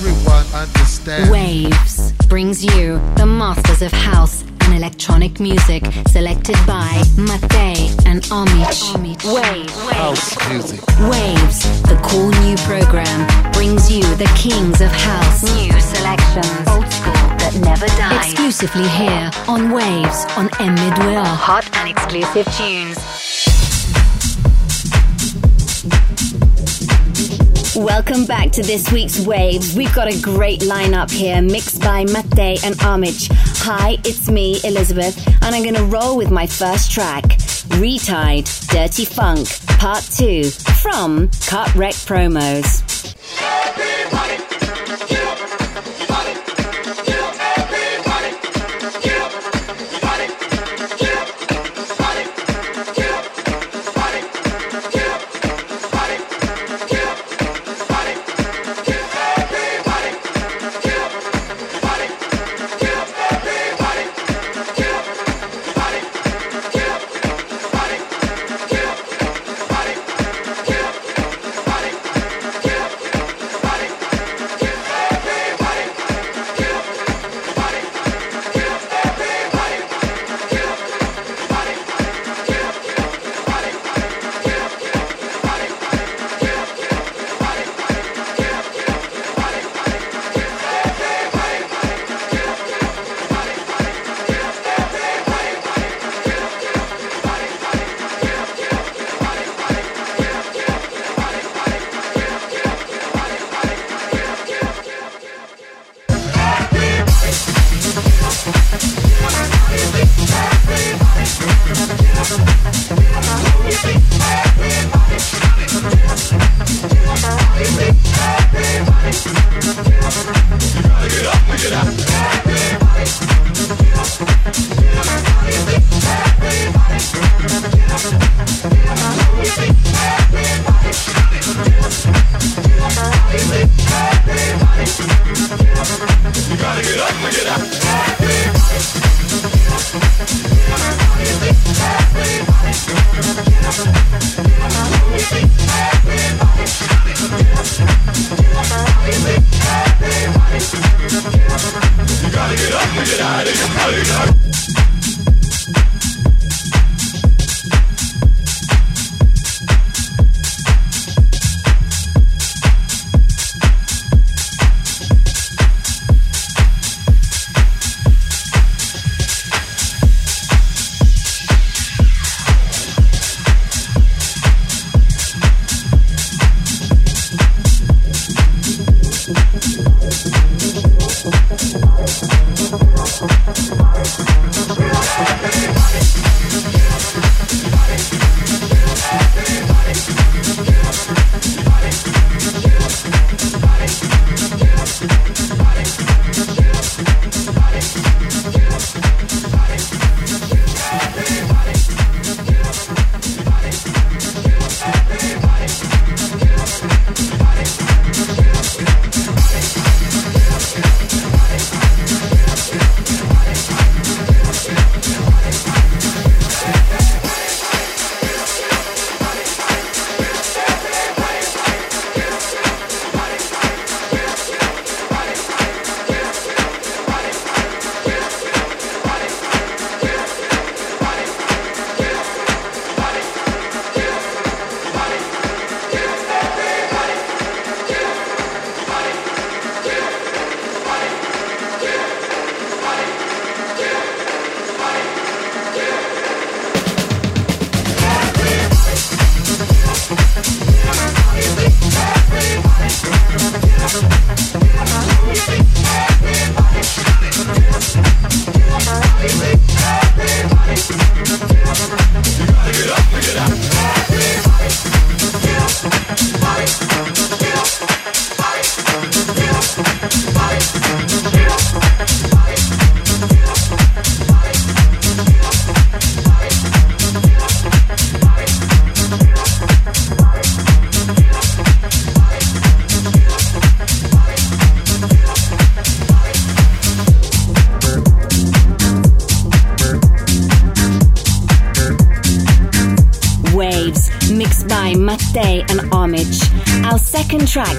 everyone understand. Waves brings you the masters of house and electronic music selected by Mattei and Omich. Waves. House music. Waves, the cool new program, brings you the kings of house. New selections. Old school that never dies. Exclusively here on Waves on M Midway. Hot and exclusive tunes. Welcome back to this week's Waves. We've got a great lineup here, mixed by Mattei and Omich. Hi, it's me, Elizabeth, and I'm gonna roll with my first track, Re-Tide Dirty Funk, Part 2, from Cut Rec Promos. Our Everybody, you gotta get up, happy, happy,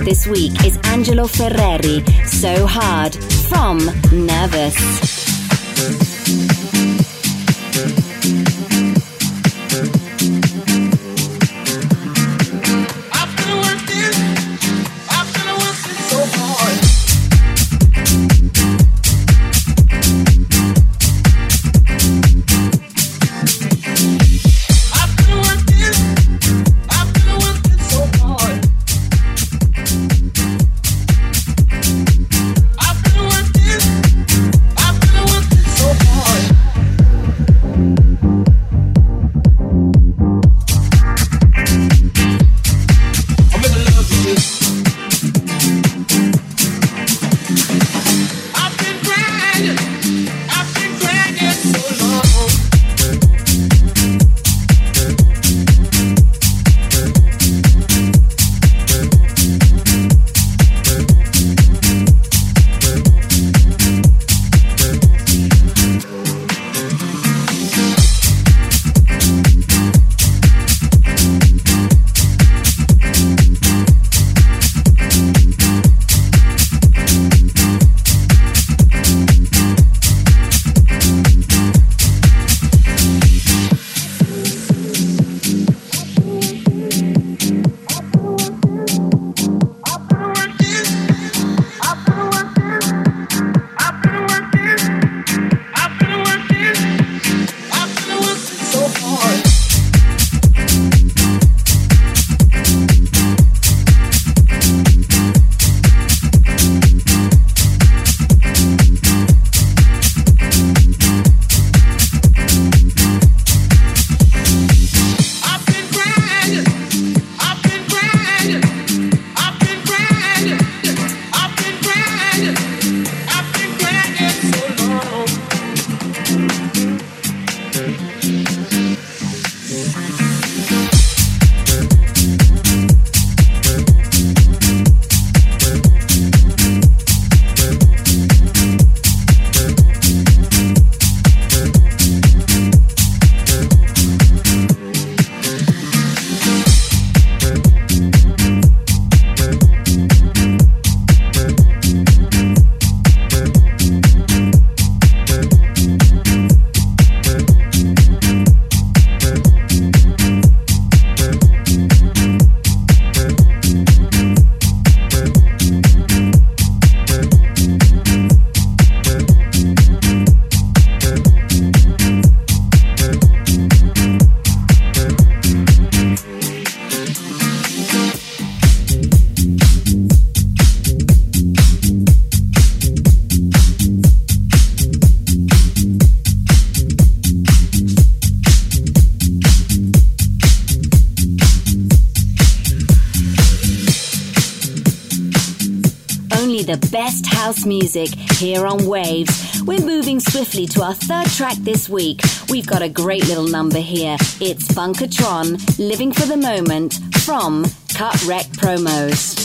this week is Angelo Ferreri, So Hard, from Nervous. House music here on Waves. We're moving swiftly to our third track this week. We've got a great little number here. It's Funkatron, Living for the Moment, from Cut Rec Promos.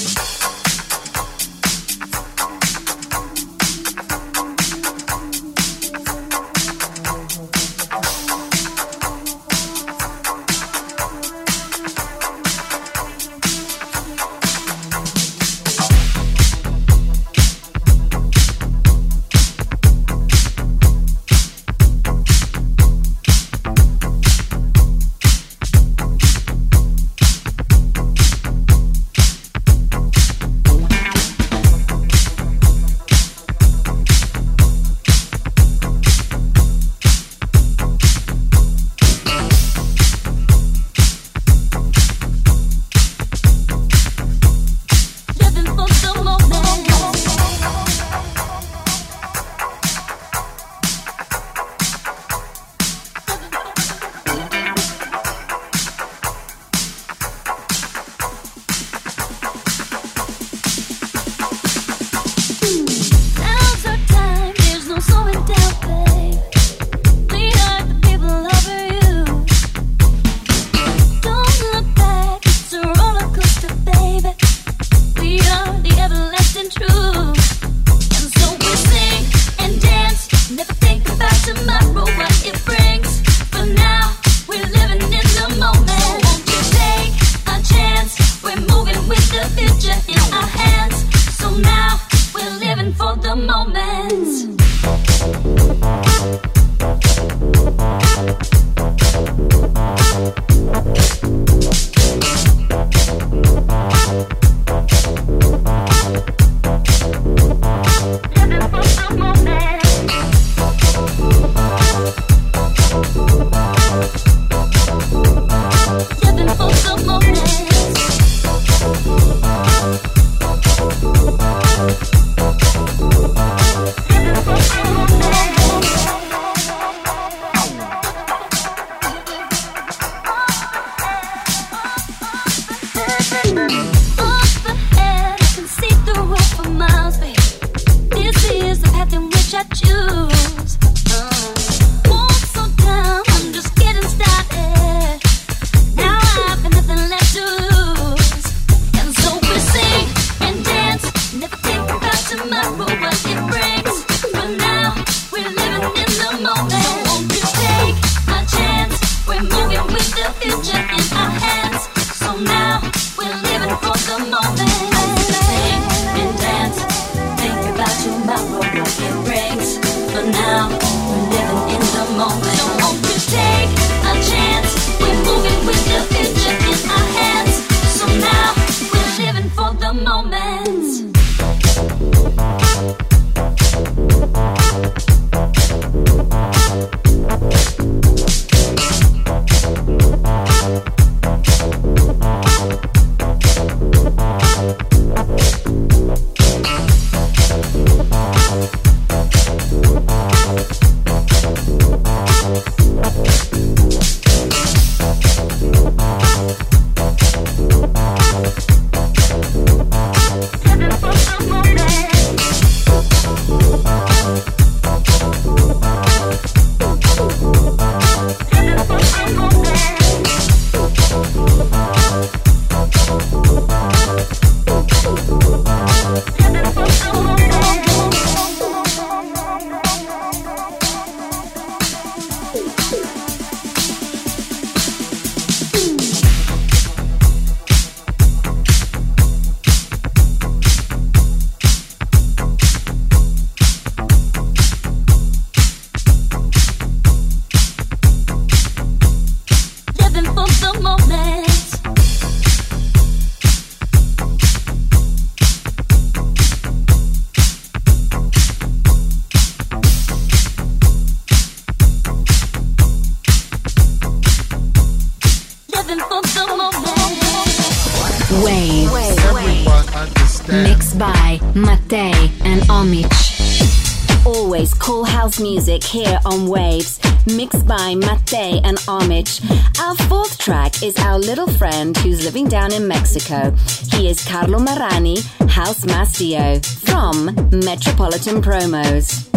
On Waves, mixed by Mattei and Omich. Our fourth track is our little friend who's living down in Mexico. He is Carlo Marani, House Mastio, from Metropolitan Promos.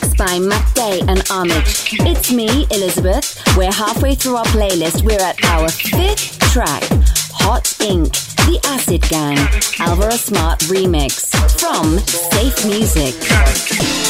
By Day and Omich. It's me, Elizabeth. We're halfway through our playlist. We're at our fifth track, Hot Ink, The Acid Gang, Alvaro Smart remix from Safe Music.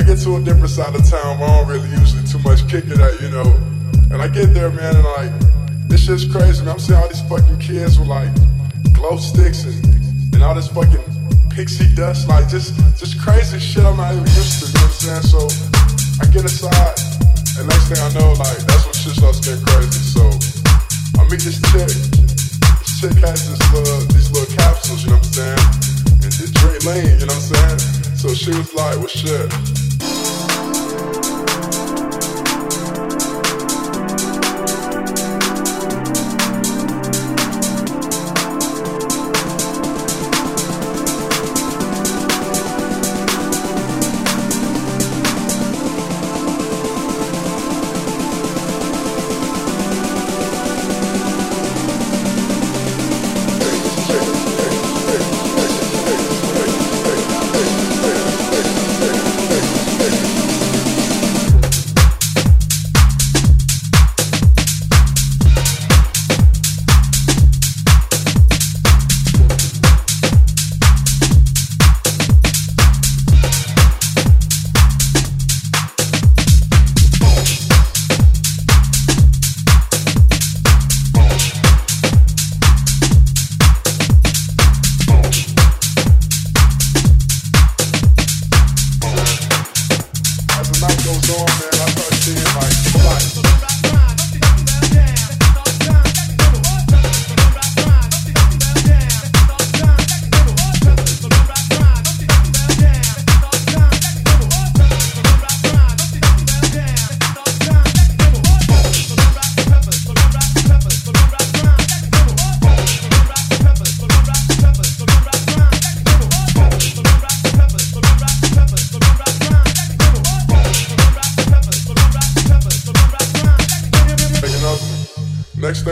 I get to a different side of town where I don't really usually too much kick it at, you know. And I get there, man, and like, this shit's crazy, man. I'm seeing all these fucking kids with like glow sticks and, and all this fucking pixie dust, like just just crazy shit I'm not even used to, you know what I'm saying? So I get inside, and next thing I know, like, that's when shit starts getting crazy. So I meet this chick. This chick has this little, these little capsules, you know what I'm saying? And this drink lean, you know what I'm saying? So she was like, well, shit.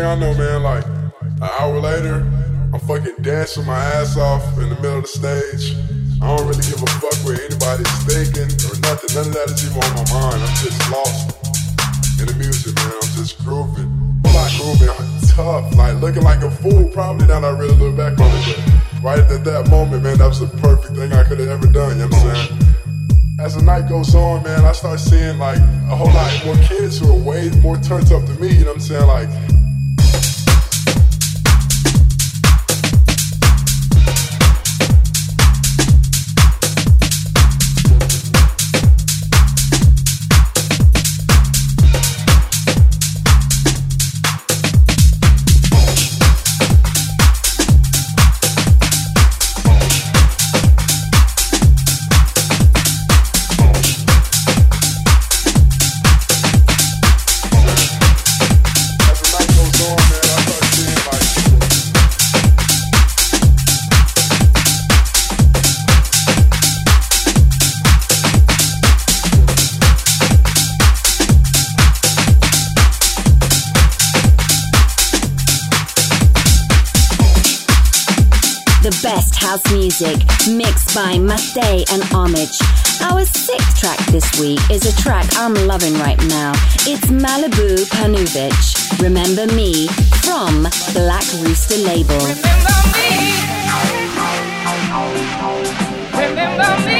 I know, man, like an hour later, I'm fucking dancing my ass off in the middle of the stage. I don't really give a fuck what anybody's thinking or nothing. None of that is even on my mind. I'm just lost in the music, man. I'm just grooving. I'm like grooving I'm tough, like looking like a fool. Probably now that I really look back on it, but right at that moment, man, that was the perfect thing I could have ever done. You know what I'm saying? As the night goes on, man, I start seeing like a whole lot more kids who are way more turned up than me. You know what I'm saying? Like by Mattei and Omich. Our sixth track this week is a track I'm loving right now. It's Maliblue Paunovich, Remember Me, from Black Rooster label. Remember me. Remember me.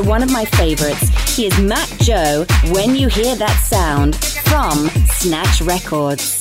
By one of my favorites. He is Matt Joe, When You Hear That Sound, from Snatch Records.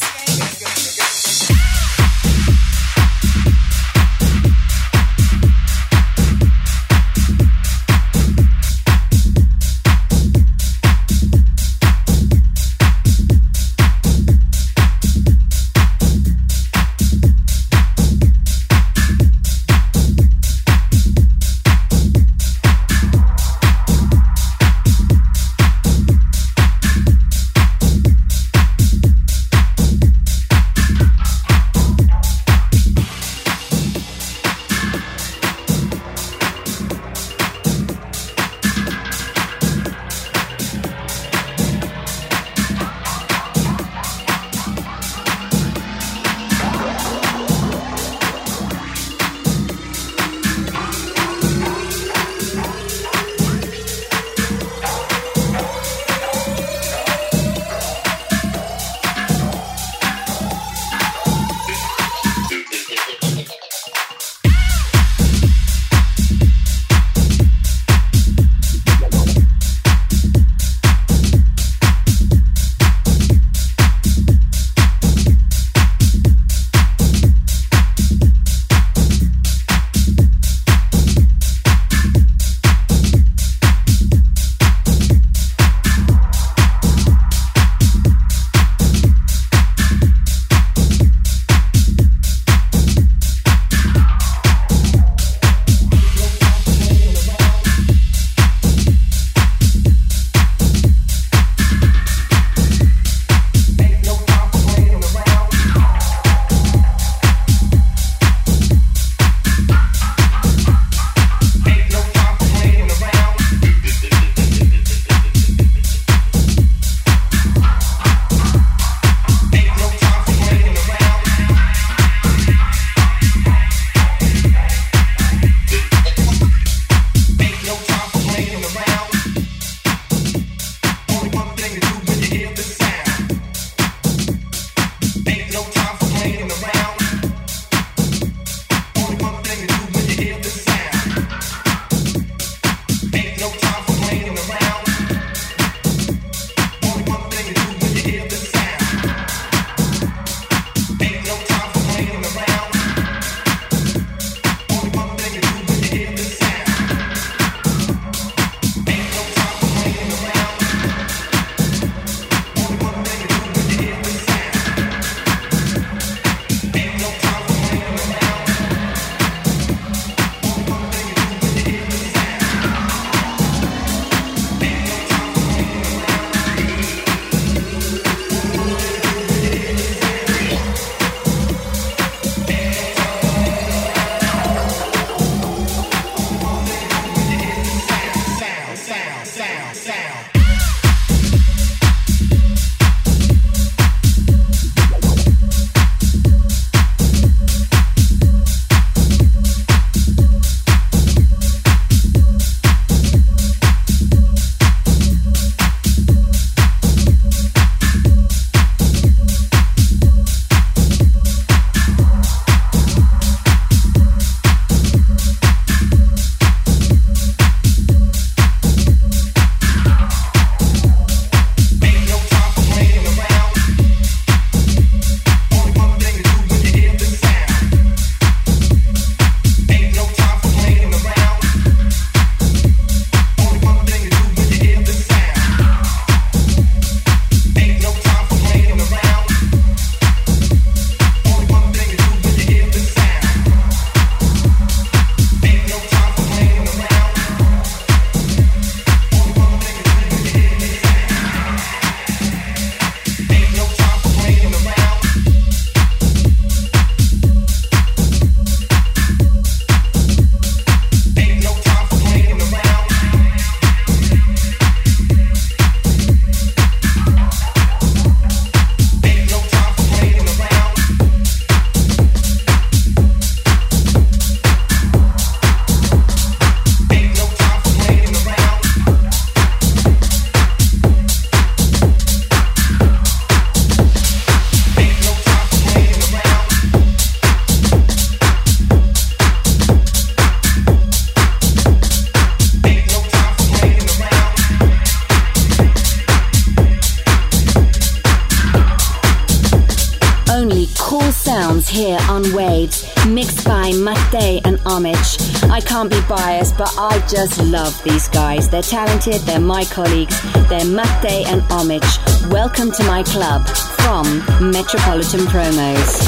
Just love these guys. They're talented, they're my colleagues, they're Mattei and Omich. Welcome to my club from Metropolitan Promos.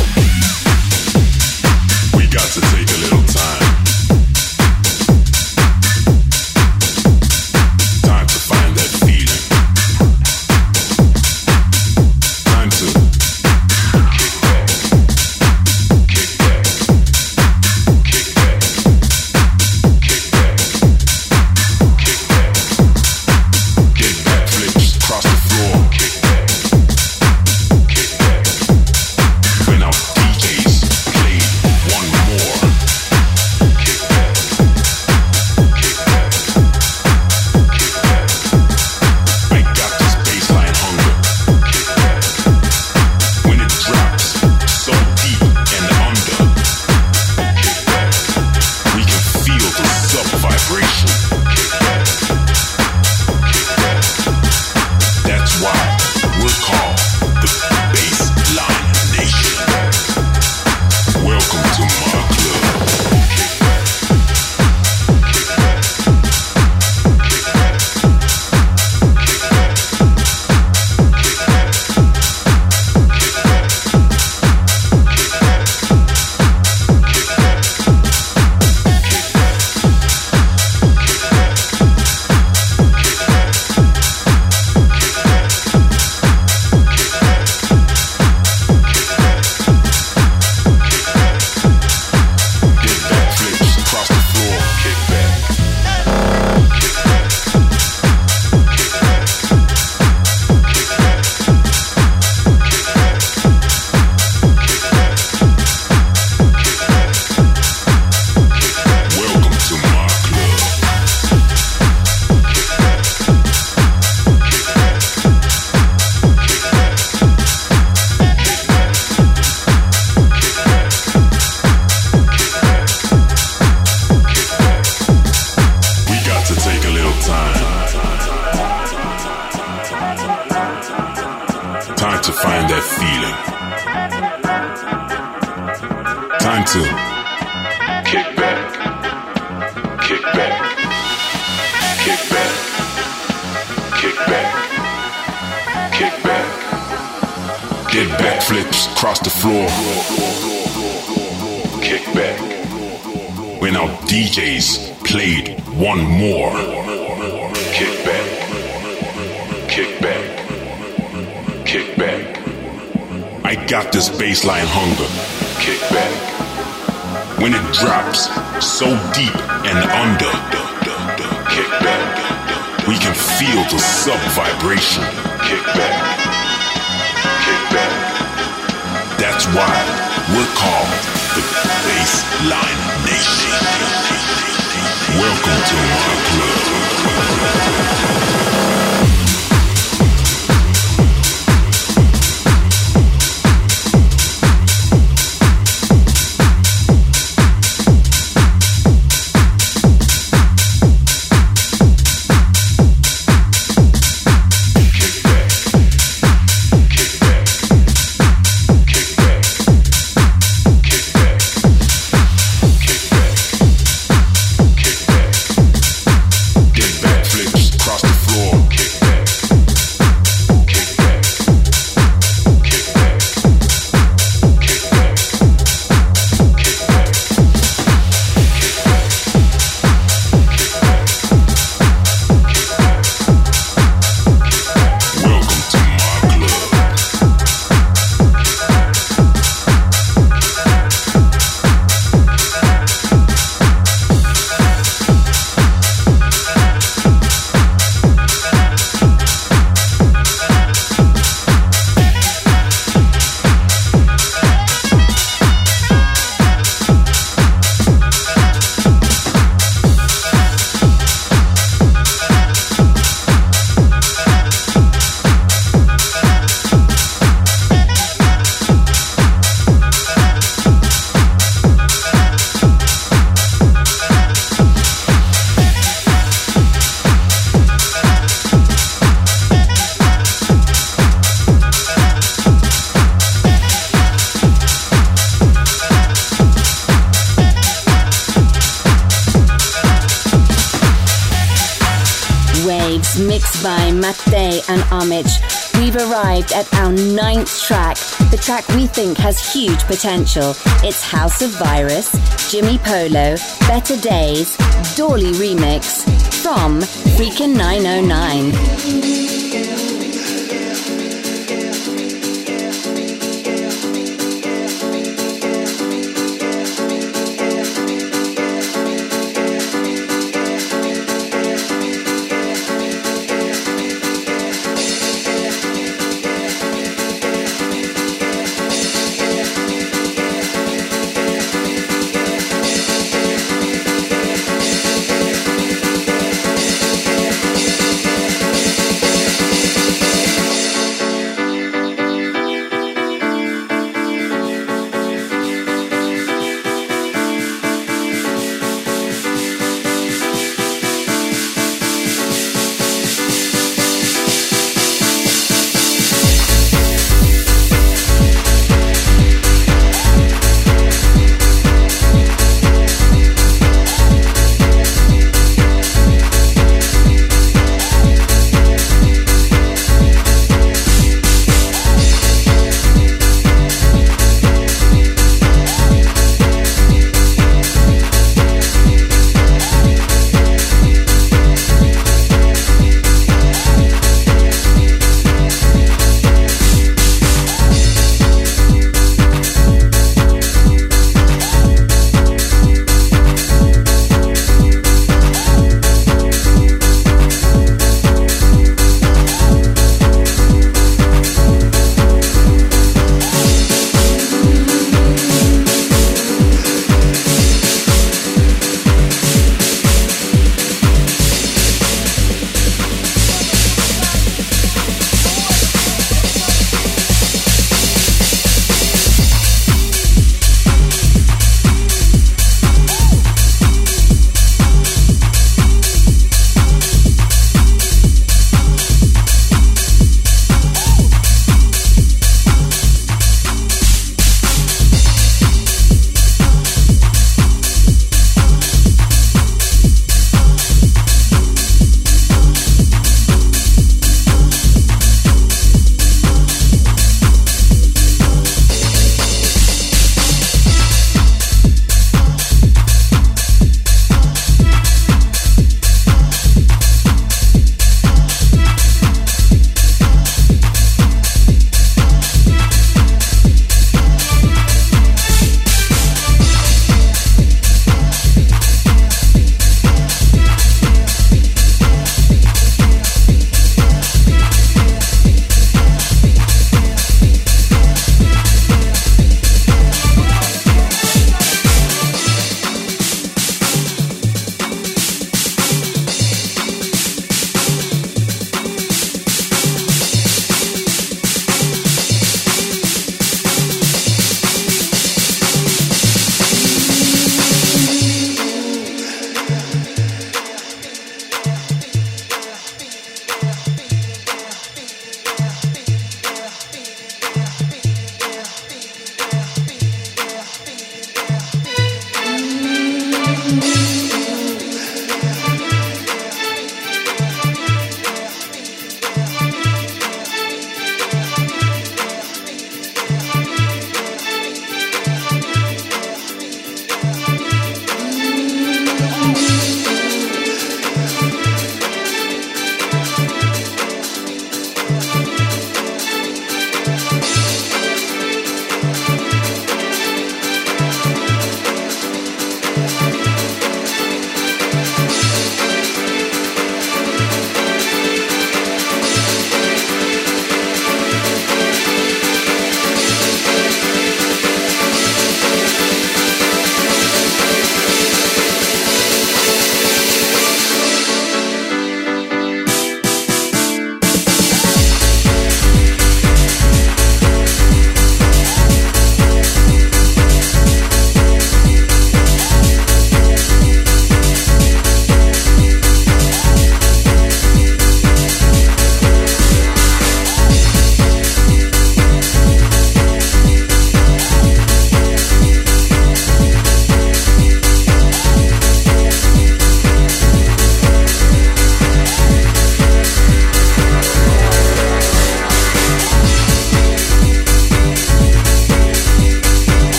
We got to take a little find that feeling. Time to kick back, kick back, kick back, kick back, kick back. Get back flips, the floor. Kick back. When our DJs played one more. got this baseline hunger. Kick back. When it drops so deep and under, kick back. We can feel the sub vibration. Kick back. Kick back. That's why we're called the Baseline Nation. Welcome to my club. Track we think has huge potential. It's House of Virus, Jimi Polo, Better Days, Doorly Remix from Freakin' 909.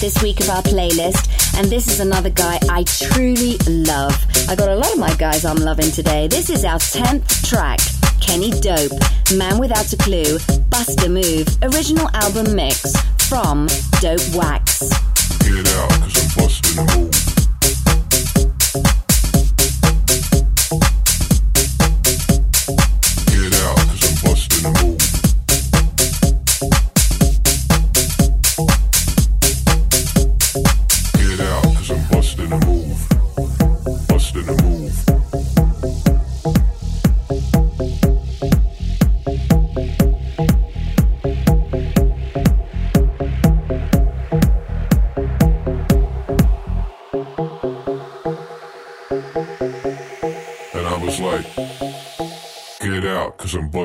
This week of our playlist. And this is another guy I truly love. I got a lot of my guys I'm loving today. This is our 10th track. Kenny Dope, Man Without a Clue, Bust a Move, original album mix from Dope Wax. Get out, cause I'm busting a move.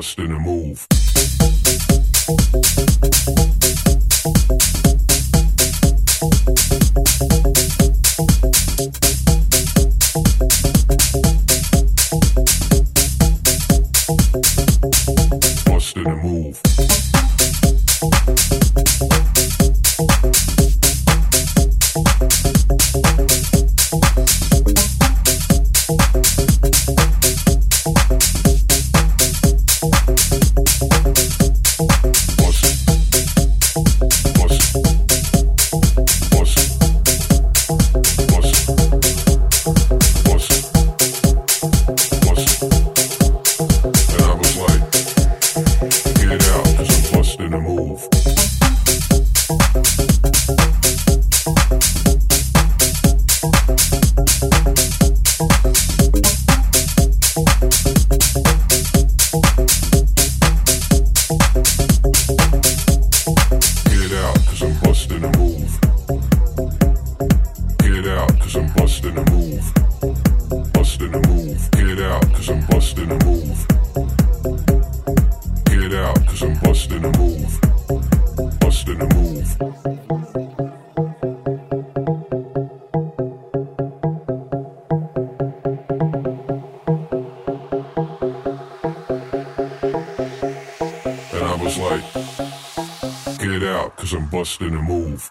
lost in a move. Cause I'm busting a move.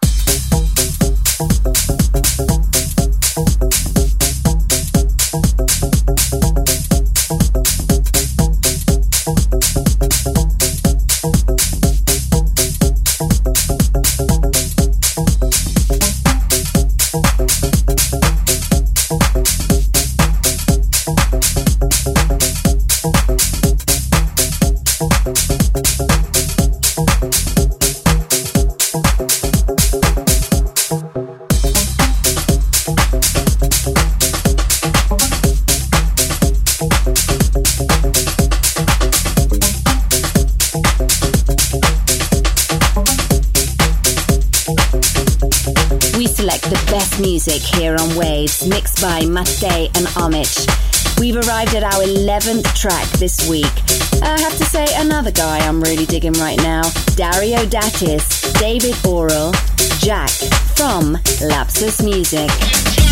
Busting Waves, mixed by Mattei and Omich. We've arrived at our 11th track this week. I have to say, another guy I'm really digging right now Dario D'Attis, David Aurel, Jack from Lapsus Music.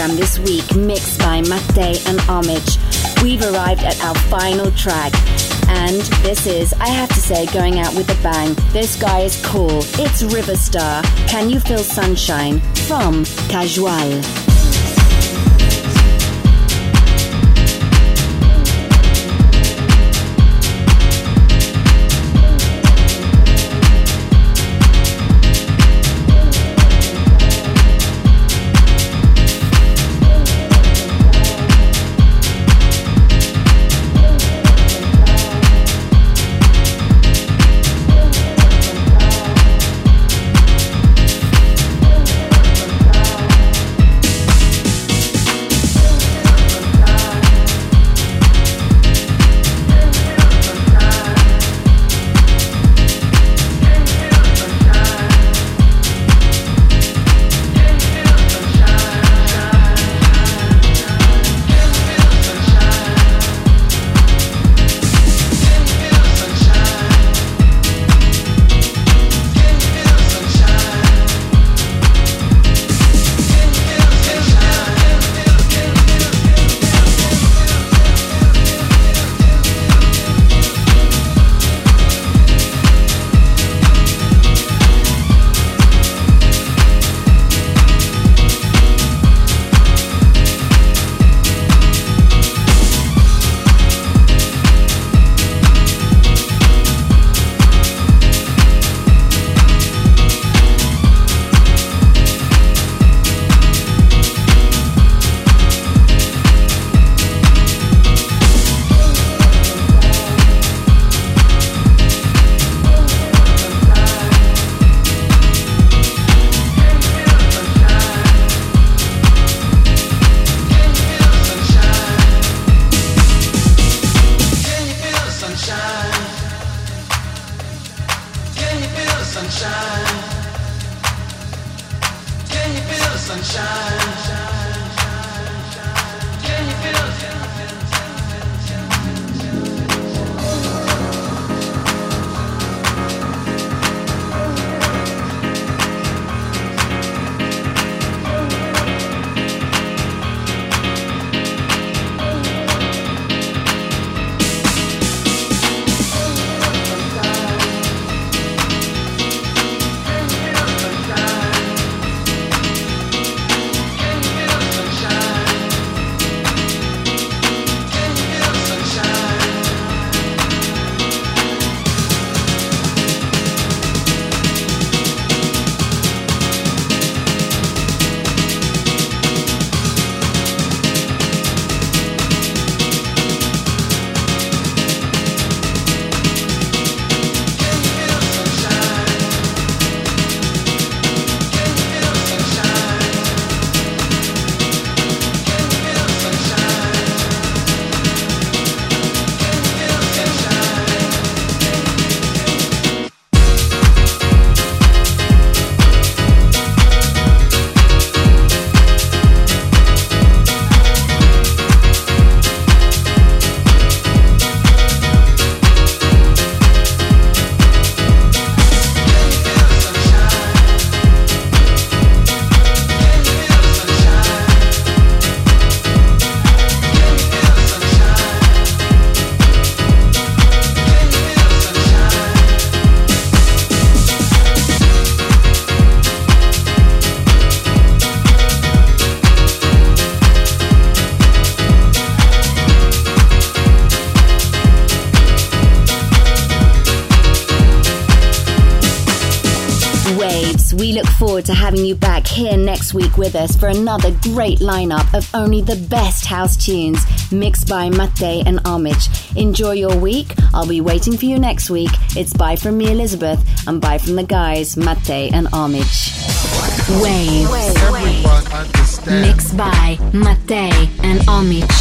Program this week, mixed by Mattei and Omich. We've arrived at our final track, and this is, I have to say, going out with a bang. This guy is cool. It's Riva Starr. Can You Feel Sunshine? From Cajual. Forward to having you back here next week with us for another great lineup of only the best house tunes mixed by Mattei and Omich. Enjoy your week. I'll be waiting for you next week. It's bye from me, Elizabeth, and bye from the guys, Mattei and Omich. Waves. Mixed by Mattei and Omich.